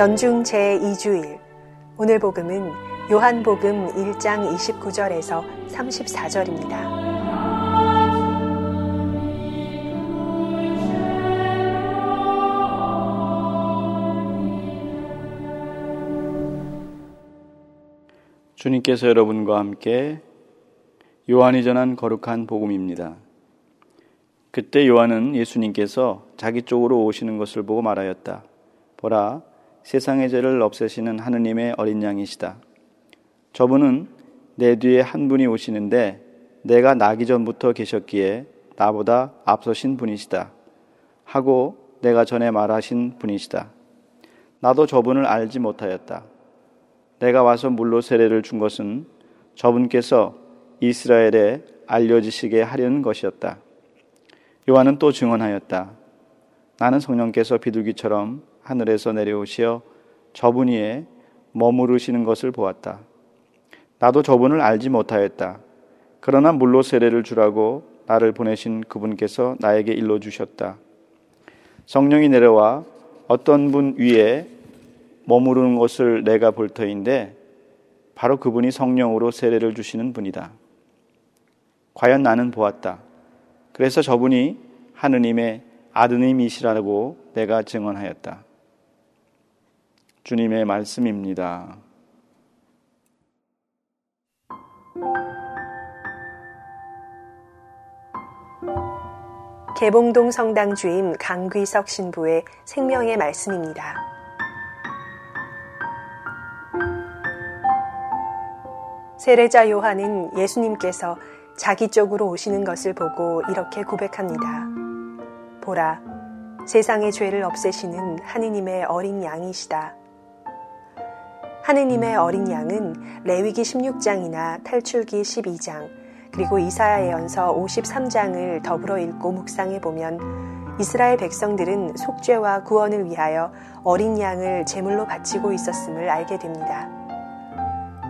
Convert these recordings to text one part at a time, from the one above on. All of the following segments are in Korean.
연중 제2주일 오늘 복음은 요한복음 1장 29절에서 34절입니다. 주님께서 여러분과 함께 요한이 전한 거룩한 복음입니다. 그때 요한은 예수님께서 자기 쪽으로 오시는 것을 보고 말하였다. 보라, 세상의 죄를 없애시는 하느님의 어린 양이시다. 저분은 내 뒤에 한 분이 오시는데 내가 나기 전부터 계셨기에 나보다 앞서신 분이시다. 하고 내가 전에 말하신 분이시다. 나도 저분을 알지 못하였다. 내가 와서 물로 세례를 준 것은 저분께서 이스라엘에 알려지시게 하려는 것이었다. 요한은 또 증언하였다. 나는 성령께서 비둘기처럼 하늘에서 내려오시어 저분 위에 머무르시는 것을 보았다. 나도 저분을 알지 못하였다. 그러나 물로 세례를 주라고 나를 보내신 그분께서 나에게 일러 주셨다. 성령이 내려와 어떤 분 위에 머무르는 것을 내가 볼 터인데 바로 그분이 성령으로 세례를 주시는 분이다. 과연 나는 보았다. 그래서 저분이 하느님의 아드님이시라고 내가 증언하였다. 주님의 말씀입니다. 개봉동 성당 주임 강귀석 신부의 생명의 말씀입니다. 세례자 요한은 예수님께서 자기 쪽으로 오시는 것을 보고 이렇게 고백합니다. 보라, 세상의 죄를 없애시는 하느님의 어린 양이시다. 하느님의 어린 양은 레위기 16장이나 탈출기 12장, 그리고 이사야 예언서 53장을 더불어 읽고 묵상해 보면 이스라엘 백성들은 속죄와 구원을 위하여 어린 양을 제물로 바치고 있었음을 알게 됩니다.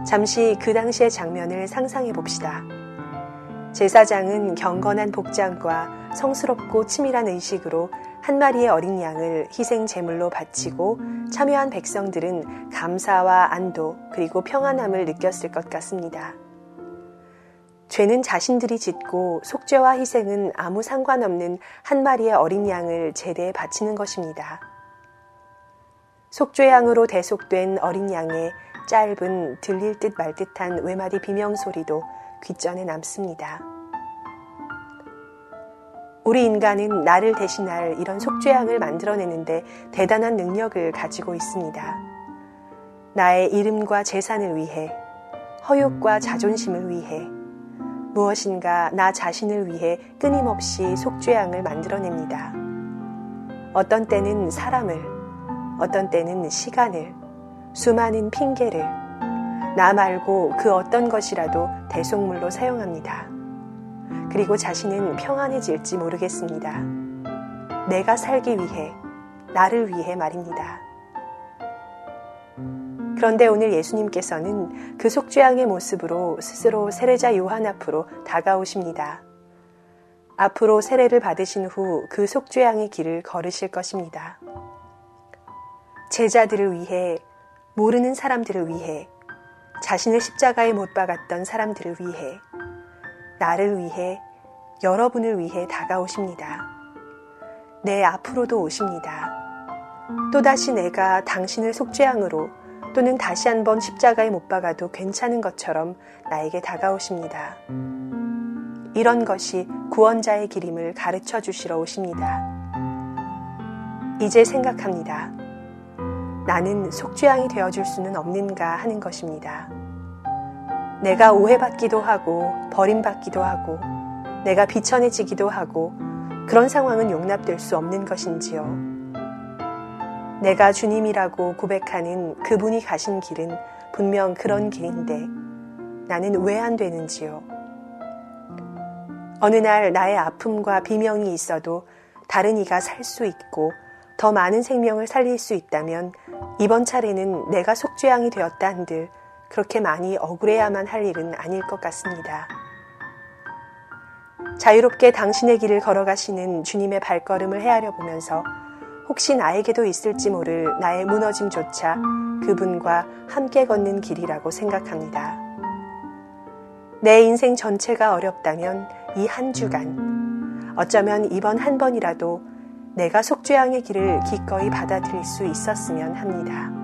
잠시 그 당시의 장면을 상상해 봅시다. 제사장은 경건한 복장과 성스럽고 치밀한 의식으로 한 마리의 어린 양을 희생 제물로 바치고 참여한 백성들은 감사와 안도 그리고 평안함을 느꼈을 것 같습니다. 죄는 자신들이 짓고 속죄와 희생은 아무 상관없는 한 마리의 어린 양을 제대에 바치는 것입니다. 속죄양으로 대속된 어린 양의 짧은 들릴 듯 말 듯한 외마디 비명 소리도 귓전에 남습니다. 우리 인간은 나를 대신할 이런 속죄양을 만들어내는데 대단한 능력을 가지고 있습니다. 나의 이름과 재산을 위해, 허욕과 자존심을 위해, 무엇인가 나 자신을 위해 끊임없이 속죄양을 만들어냅니다. 어떤 때는 사람을, 어떤 때는 시간을, 수많은 핑계를 나 말고 그 어떤 것이라도 대속물로 사용합니다. 그리고 자신은 평안해질지 모르겠습니다. 내가 살기 위해, 나를 위해 말입니다. 그런데 오늘 예수님께서는 그 속죄양의 모습으로 스스로 세례자 요한 앞으로 다가오십니다. 앞으로 세례를 받으신 후 그 속죄양의 길을 걸으실 것입니다. 제자들을 위해 모르는 사람들을 위해, 자신을 십자가에 못 박았던 사람들을 위해, 나를 위해, 여러분을 위해 다가오십니다. 내 앞으로도 오십니다. 또다시 내가 당신을 속죄양으로 또는 다시 한번 십자가에 못 박아도 괜찮은 것처럼 나에게 다가오십니다. 이런 것이 구원자의 길임을 가르쳐 주시러 오십니다. 이제 생각합니다. 나는 속죄양이 되어줄 수는 없는가 하는 것입니다. 내가 오해받기도 하고 버림받기도 하고 내가 비천해지기도 하고 그런 상황은 용납될 수 없는 것인지요. 내가 주님이라고 고백하는 그분이 가신 길은 분명 그런 길인데 나는 왜 안 되는지요. 어느 날 나의 아픔과 비명이 있어도 다른 이가 살 수 있고 더 많은 생명을 살릴 수 있다면 이번 차례는 내가 속죄양이 되었다 한들 그렇게 많이 억울해야만 할 일은 아닐 것 같습니다. 자유롭게 당신의 길을 걸어가시는 주님의 발걸음을 헤아려 보면서 혹시 나에게도 있을지 모를 나의 무너짐조차 그분과 함께 걷는 길이라고 생각합니다. 내 인생 전체가 어렵다면 이 한 주간, 어쩌면 이번 한 번이라도 내가 속죄양의 길을 기꺼이 받아들일 수 있었으면 합니다.